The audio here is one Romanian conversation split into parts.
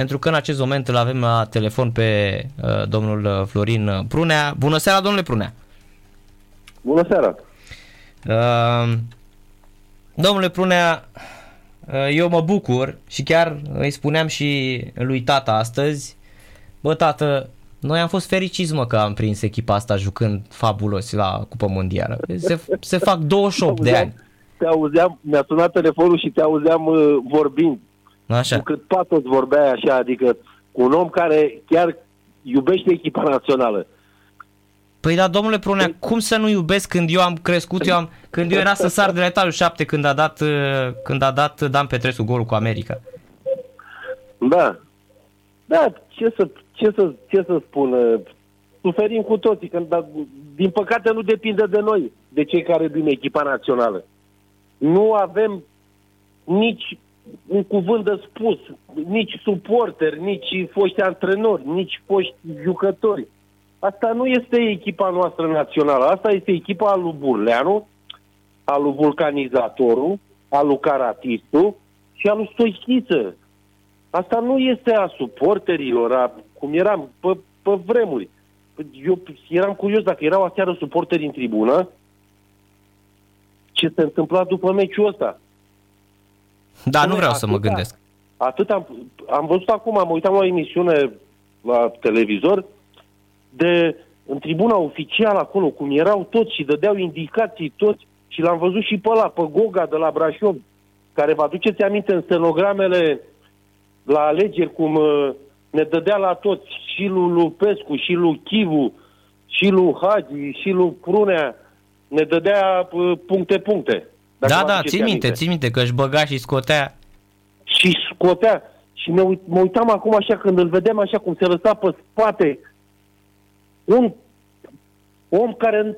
pentru că în acest moment îl avem la telefon pe uh, domnul Florin Prunea. Bună seara, domnule Prunea! Bună seara! Uh, domnule Prunea, uh, eu mă bucur și chiar îi spuneam și lui tata astăzi, bă tată, noi am fost fericiți mă că am prins echipa asta jucând fabulos la Cupa Mondială. Se, se fac 28 de ani. Te auzeam, mi-a sunat telefonul și te auzeam uh, vorbind. Așa. Cu cât patos vorbeai așa, adică cu un om care chiar iubește echipa națională. Păi da, domnule Prunea, păi... cum să nu iubesc când eu am crescut, eu am, când eu era să sar de la etajul 7 când a dat, uh, când a dat Dan Petrescu golul cu America? Da. Da, ce să, ce să, ce să spun, suferim cu toții, când, dar, din păcate nu depinde de noi, de cei care din echipa națională. Nu avem nici un cuvânt de spus, nici suporteri, nici foști antrenori, nici foști jucători. Asta nu este echipa noastră națională, asta este echipa al lui Burleanu, al lui Vulcanizatorul, al lui Caratistu și al lui Stoichiță. Asta nu este a suporterilor, a, cum eram pe, pe vremuri. Eu eram curios dacă erau aseară suporteri în tribună, ce se întâmpla după meciul ăsta. Da, nu vreau să mă gândesc. Atât am, am văzut acum, am uitat la o emisiune la televizor, de în tribuna oficială acolo, cum erau toți și dădeau indicații toți, și l-am văzut și pe ăla, pe Goga de la Brașov, care vă aduceți aminte în stenogramele la alegeri, cum uh, ne dădea la toți, și lui Lupescu, și lui Chivu, și lui Hagi, și lui Prunea, ne dădea uh, puncte-puncte. Da, da, țin minte, țin minte că își băga și scotea. Și scotea. Și ne uit, mă uitam acum așa când îl vedeam așa cum se lăsa pe spate. Un om care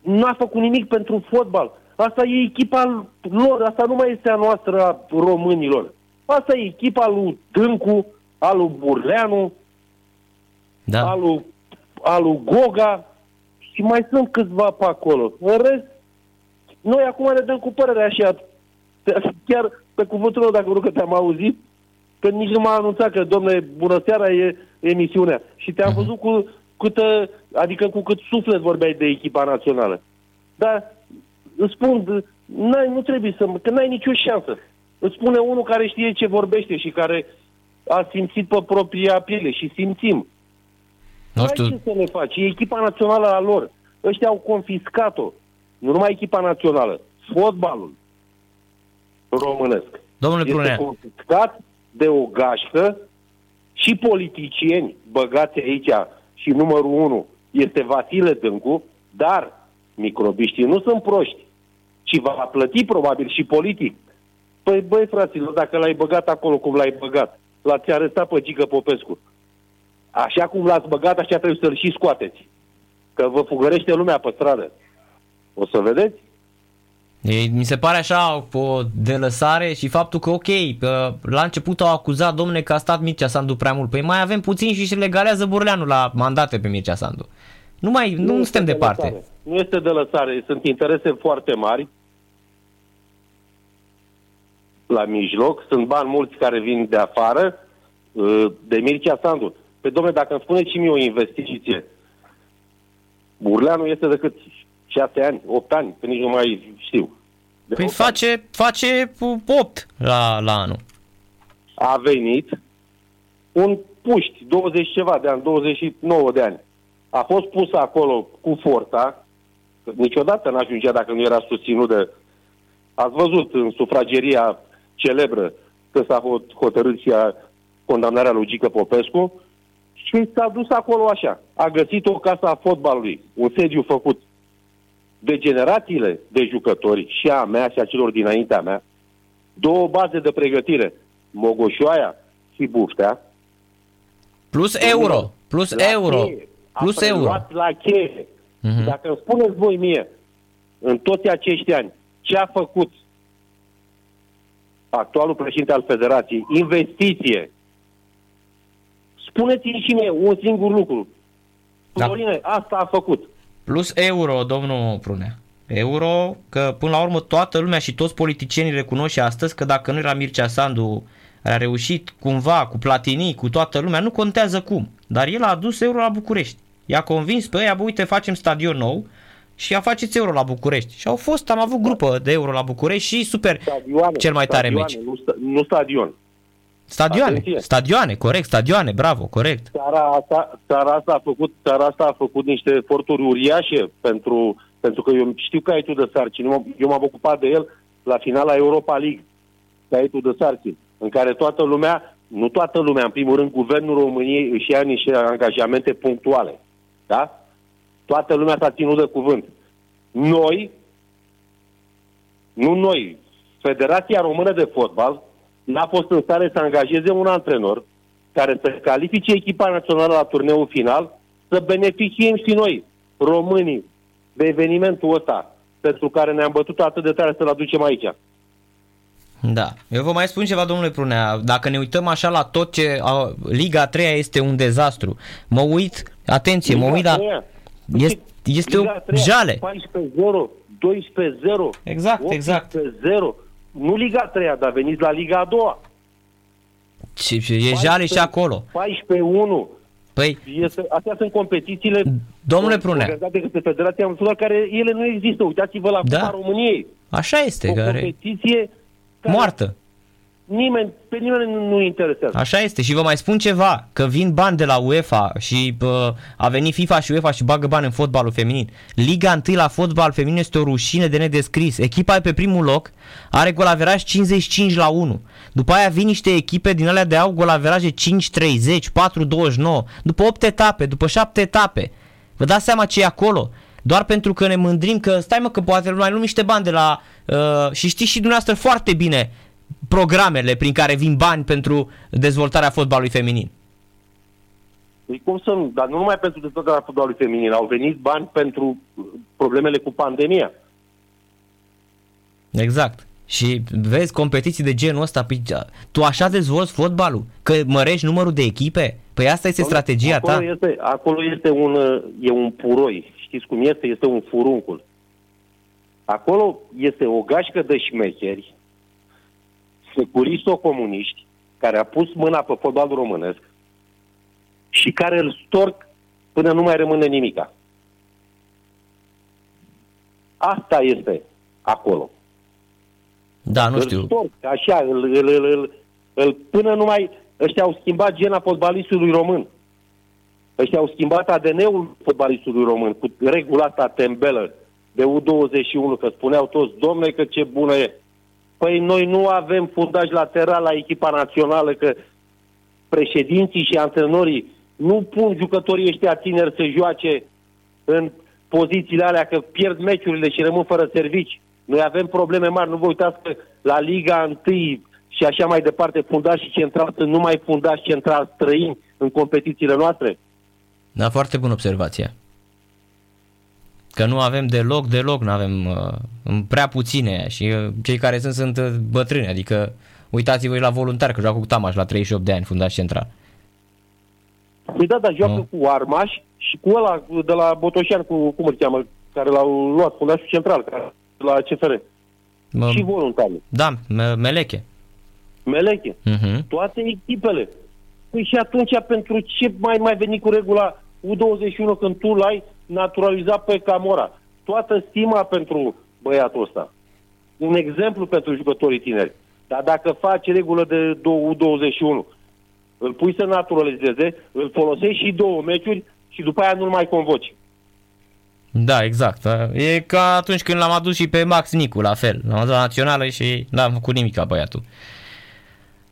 n-a făcut nimic pentru fotbal. Asta e echipa lor, asta nu mai este a noastră a românilor. Asta e echipa lui Tâncu, a lui Burleanu, da. a, lui, a lui Goga și mai sunt câțiva pe acolo. În rest, noi acum ne dăm cu părere așa, chiar pe cuvântul meu, dacă nu că te-am auzit, că nici nu m-a anunțat că, domnule, bună seara, e emisiunea. Și te-am uh-huh. văzut cu câtă, adică cu cât suflet vorbeai de echipa națională. Dar îți spun, n-ai, nu trebuie să, că n-ai nicio șansă. Îți spune unul care știe ce vorbește și care a simțit pe propria piele și simțim. Nu știu. ce să ne faci? E echipa națională a lor. Ăștia au confiscat-o. Nu numai echipa națională, fotbalul românesc. Domnule este Prunea. confiscat de o gașcă și politicieni băgați aici și numărul unu este Vasile Dâncu, dar microbiștii nu sunt proști, ci va plăti probabil și politic. Păi băi fraților, dacă l-ai băgat acolo cum l-ai băgat, l-ați arestat pe Gică Popescu. Așa cum l-ați băgat, așa trebuie să-l și scoateți. Că vă fugărește lumea pe stradă. O să vedeți? E, mi se pare așa o delăsare și faptul că, ok, că la început au acuzat, domne, că a stat Mircea Sandu prea mult. Păi mai avem puțin și se legalează Burleanu la mandate pe Mircea Sandu. Nu mai, nu, nu suntem de departe. Lăsare. Nu este de lăsare, sunt interese foarte mari la mijloc, sunt bani mulți care vin de afară, uh, de Mircea Sandu. Pe domne, dacă îmi spuneți și mie o investiție, Burleanu este decât 6 ani, 8 ani, că nici nu mai știu. De păi face, ani. face 8 la, la anul. A venit un puști, 20 ceva de ani, 29 de ani. A fost pus acolo cu forța, niciodată n-ajungea dacă nu era susținut de... Ați văzut în sufrageria celebră că s-a hotărât și a condamnarea lui Gică Popescu și s-a dus acolo așa. A găsit o casă a fotbalului, un sediu făcut de generațiile de jucători și a mea și a celor dinaintea mea, două baze de pregătire, Mogoșoaia și Buftea. Plus euro, plus euro, cheie, plus euro. la cheie. Uh-huh. Dacă îmi spuneți voi mie, în toți acești ani, ce a făcut actualul președinte al Federației, investiție, spuneți-mi și mie un singur lucru. Da. Florine, asta a făcut. Plus euro, domnul Prunea. Euro, că până la urmă toată lumea și toți politicienii recunosc și astăzi că dacă nu era Mircea Sandu a reușit cumva cu Platini, cu toată lumea, nu contează cum, dar el a adus euro la București. I-a convins pe ei, uite, facem stadion nou și a faceți euro la București. Și au fost, am avut grupă de euro la București și super Stadioane, cel mai tare stadioane, meci. Nu, sta, nu stadion. Stadioane, Atenție. stadioane, corect, stadioane, bravo, corect. Țara asta, țara asta, a, făcut, țara asta a făcut niște eforturi uriașe pentru, pentru că eu știu caietul de sarcini. Eu m- Eu m-am ocupat de el la finala Europa League, caietul de sarcini, în care toată lumea, nu toată lumea, în primul rând, Guvernul României își ia niște angajamente punctuale. Da? Toată lumea s-a ținut de cuvânt. Noi, nu noi, Federația Română de Fotbal n-a fost în stare să angajeze un antrenor care să califice echipa națională la turneul final, să beneficiem și noi, românii, de evenimentul ăsta, pentru care ne-am bătut atât de tare să-l aducem aici. Da. Eu vă mai spun ceva, domnule Prunea. Dacă ne uităm așa la tot ce... A, Liga 3 este un dezastru. Mă uit, atenție, mă uit la... Liga Este, este o Liga a treia, jale. 14-0, 12-0, Exact, exact. 18-0. Nu Liga 3, dar veniți la Liga a doua. Și, și e jale și acolo. 14-1. Păi, Este, astea sunt competițiile Domnule Prunea. organizate de către Federația Națională, care ele nu există. Uitați-vă la Da. Cupa României. așa este, O care competiție care moartă. Nimeni, pe nimeni nu, nu interesează. Așa este și vă mai spun ceva, că vin bani de la UEFA și bă, a venit FIFA și UEFA și bagă bani în fotbalul feminin. Liga 1 la fotbal feminin este o rușine de nedescris. Echipa e pe primul loc, are golaveraj 55 la 1. După aia vin niște echipe din alea de au golaveraje 5-30, 4-29, după 8 etape, după 7 etape. Vă dați seama ce e acolo? Doar pentru că ne mândrim că, stai mă că poate mai luăm niște bani de la... Uh, și știți și dumneavoastră foarte bine programele prin care vin bani pentru dezvoltarea fotbalului feminin. Păi cum să nu? Dar nu numai pentru dezvoltarea fotbalului feminin. Au venit bani pentru uh, problemele cu pandemia. Exact. Și vezi competiții de genul ăsta, păi, tu așa dezvolți fotbalul? Că mărești numărul de echipe? Păi asta este strategia acolo ta. Este, acolo este un, uh, e un puroi. Știți cum este? Este un furuncul. Acolo este o gașcă de șmecheri, securisto-comuniști, care a pus mâna pe fotbalul românesc și care îl storc până nu mai rămâne nimica. Asta este acolo. Da, nu îl știu. storc, așa, îl, îl, îl, îl, îl, până numai ăștia au schimbat gena fotbalistului român. Ăștia au schimbat ADN-ul fotbalistului român cu regula asta tembelă de U21, că spuneau toți, domne, că ce bună e. Păi noi nu avem fundaj lateral la echipa națională, că președinții și antrenorii nu pun jucătorii ăștia tineri să joace în pozițiile alea, că pierd meciurile și rămân fără servici. Noi avem probleme mari, nu vă uitați că la Liga 1 și așa mai departe, fundași și central sunt numai fundași central străini în competițiile noastre. Da, foarte bună observația. Că nu avem deloc, deloc, nu avem uh, prea puține și uh, cei care sunt sunt uh, bătrâni, adică uitați-vă la voluntari că joacă cu Tamaș la 38 de ani, fundaș central. Păi da, dar joacă Nu. cu Armaș și cu ăla de la Botoșan, cu, cum îl cheamă, care l-au luat, fundașul central, care, la CFR. Mă, și voluntari. da, me- Meleche. Meleche. Uh-huh. Toate echipele. Păi și atunci pentru ce mai mai veni cu regula U21 când tu l-ai naturalizat pe Camora? Toată stima pentru băiatul ăsta. Un exemplu pentru jucătorii tineri. Dar dacă faci regulă de U21, îl pui să naturalizeze, îl folosești și două meciuri și după aia nu-l mai convoci. Da, exact. E ca atunci când l-am adus și pe Max Nicu, la fel. L-am adus la națională și n-am făcut nimic ca băiatul.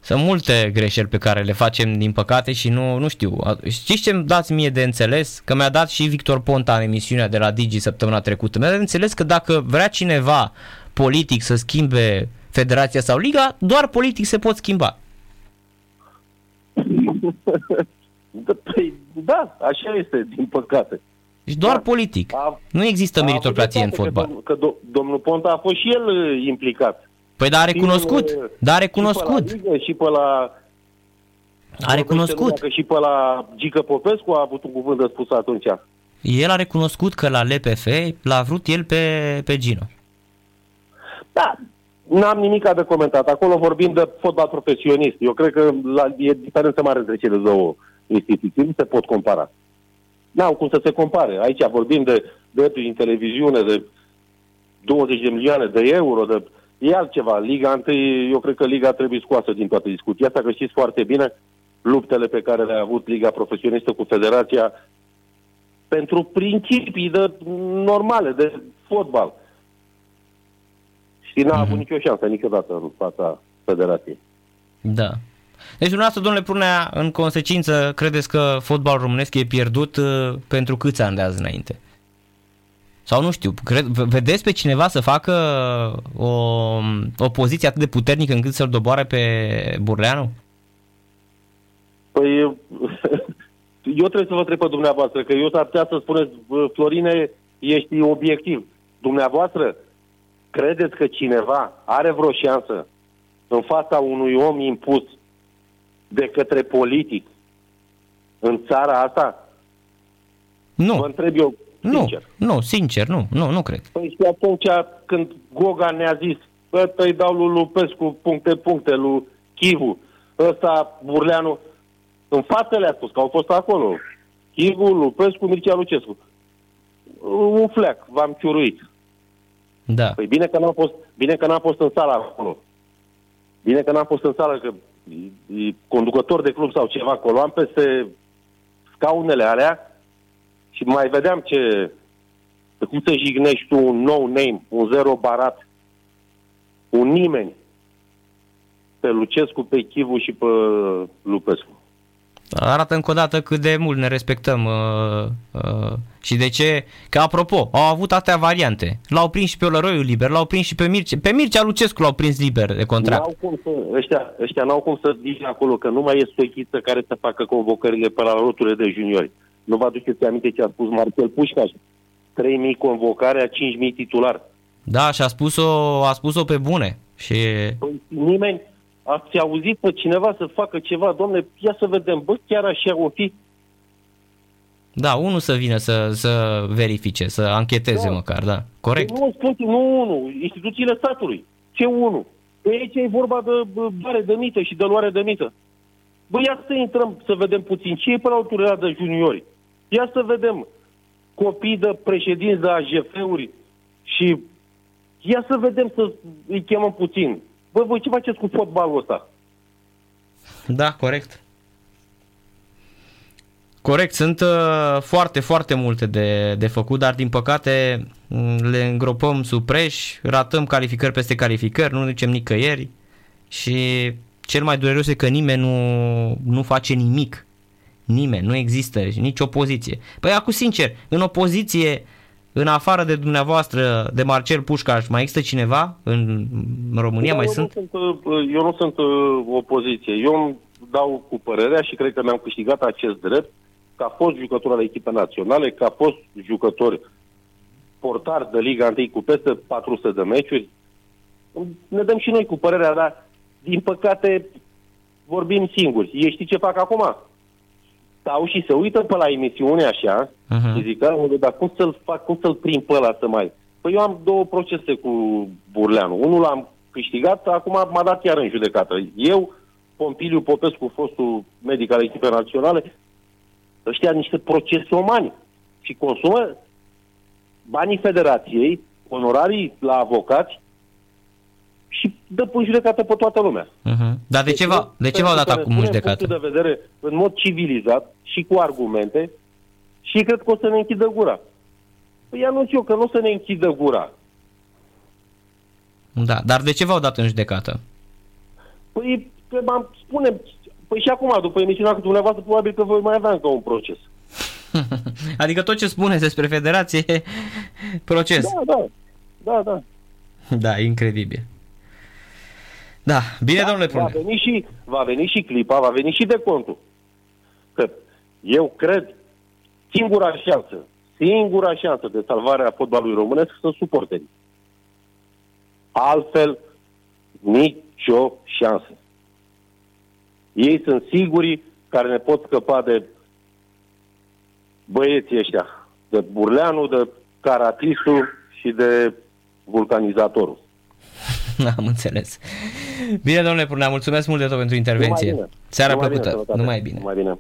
Sunt multe greșeli pe care le facem din păcate și nu, nu știu. Știți ce îmi dați mie de înțeles? Că mi-a dat și Victor Ponta în emisiunea de la Digi săptămâna trecută. Mi-a dat de înțeles că dacă vrea cineva politic să schimbe federația sau liga, doar politic se pot schimba. Da, păi, da, așa este, din păcate. Deci doar Da. politic. A- Nu există A avut meritocrație în dreptate fotbal. Că, domn, că do, domnul Ponta a fost și el uh, implicat. Păi da, a recunoscut. Și, uh, Da, a Și recunoscut. pe la Ligă, și pe la... A recunoscut. Că și pe la Gică Popescu a avut un cuvânt de spus atunci. El a recunoscut că la LPF l-a vrut el pe, pe Gino. Da, N-am nimic de comentat. Acolo vorbim de fotbal profesionist. Eu cred că la, e diferență mare între cele două instituții. Nu se pot compara. N-au cum să se compare. Aici vorbim de drepturi în televiziune, de 20 de milioane de euro, de... E altceva. Liga 1, eu cred că Liga trebuie scoasă din toată discuția asta, că știți foarte bine luptele pe care le-a avut Liga Profesionistă cu Federația pentru principii de, normale de fotbal. Și n-a mm-hmm. avut mhm. nicio șansă niciodată în fața Federației. Da. Deci dumneavoastră, domnule Prunea, în consecință, credeți că fotbalul românesc e pierdut uh, pentru câți ani de azi înainte? Sau nu știu, cred, vedeți pe cineva să facă o, o poziție atât de puternică încât să-l doboare pe Burleanu? Păi, eu trebuie să vă întreb pe dumneavoastră, că eu s-ar putea să spuneți, Florine, ești obiectiv. Dumneavoastră, credeți că cineva are vreo șansă în fața unui om impus de către politic în țara asta? Nu. Vă întreb eu sincer. Nu, nu, sincer, nu, nu, nu cred. Păi și atunci când Goga ne-a zis, bă, îi dau lui Lupescu puncte, puncte, lui Chivu, ăsta, Burleanu, în față le-a spus că au fost acolo. Chivu, Lupescu, Mircea Lucescu. Un fleac, v-am ciuruit. Da. Păi bine că n-am fost, bine că n-am fost în sală acolo. Bine că n-am fost în sală, că e, e conducător de club sau ceva acolo, am peste scaunele alea și mai vedeam ce, cum să jignești tu un nou name, un zero barat, un nimeni, pe Lucescu, pe Chivu și pe Lupescu. Arată încă o dată cât de mult ne respectăm uh, uh, și de ce, că apropo, au avut atâtea variante. L-au prins și pe Olăroiu liber, l-au prins și pe Mircea, pe Mircea Lucescu l-au prins liber de contract. N-au cum să, ăștia, ăștia n-au cum să zici acolo că nu mai e stoichiță care să facă convocările pe la loturile de juniori. Nu vă aduceți aminte ce a spus Marcel Pușcaș? 3.000 convocare, 5.000 titular. Da, și a spus-o, a spus-o pe bune. Și... Păi, nimeni, ați auzit pe cineva să facă ceva, domne, ia să vedem, bă, chiar așa o fi? Da, unul să vină să, să verifice, să ancheteze da. măcar, da, corect. Nu, spun, nu unul, instituțiile statului. Ce unul? Pe aici e vorba de dare de mită și de luare de mită. Bă, ia să intrăm să vedem puțin ce e pe la de juniori. Ia să vedem copii de președinți de AGF-uri și ia să vedem să îi chemăm puțin. Bă, voi ce faceți cu fotbalul ăsta? Da, corect. Corect, sunt uh, foarte, foarte multe de, de făcut, dar din păcate mm, le îngropăm sub preș, ratăm calificări peste calificări, nu ducem nicăieri și cel mai dureros e că nimeni nu, nu face nimic. Nimeni, nu există nici opoziție. Păi acum sincer, în opoziție în afară de dumneavoastră, de Marcel Pușcaș, mai există cineva în România? Da, mai eu sunt? Nu sunt? Uh, eu nu sunt uh, opoziție. Eu îmi dau cu părerea și cred că mi-am câștigat acest drept ca fost jucător al echipei naționale, ca fost jucător portar de Liga 1 cu peste 400 de meciuri. Ne dăm și noi cu părerea, dar din păcate vorbim singuri. Ei știi ce fac acum? Stau și se uită pe la emisiune așa uh-huh. și zic, da, dar cum să-l fac, cum să-l prind pe ăla să mai... Păi eu am două procese cu Burleanu. Unul l-am câștigat, acum m-a dat chiar în judecată. Eu, Pompiliu Popescu, fostul medic al echipei naționale, ăștia niște procese umani și consumă banii federației, onorarii la avocați și dă în judecată pe toată lumea. Uh-huh. Dar de deci, ce, va, de ce v-au dat acum în judecată? de vedere în mod civilizat și cu argumente și cred că o să ne închidă gura. Păi anunț eu că nu o să ne închidă gura. Da, dar de ce v-au dat în judecată? Păi, că m-am spune, păi și acum, după emisiunea cu dumneavoastră, probabil că voi mai avea încă un proces. adică tot ce spuneți despre federație proces. Da, da, da, da. Da, incredibil. Da, bine, da, domnule Va veni, și, va veni și clipa, va veni și de contul. Că eu cred singura șansă, singura șansă de salvare a fotbalului românesc sunt suporterii. Altfel, nicio șansă. Ei sunt sigurii care ne pot scăpa de băieții ăștia, de Burleanu, de Caratisu și de vulcanizatorul. Am înțeles. Bine, domnule Prunea, mulțumesc mult de tot pentru intervenție. Numai bine. Seara Numai plăcută. bine, sănătate. Numai bine. Numai bine.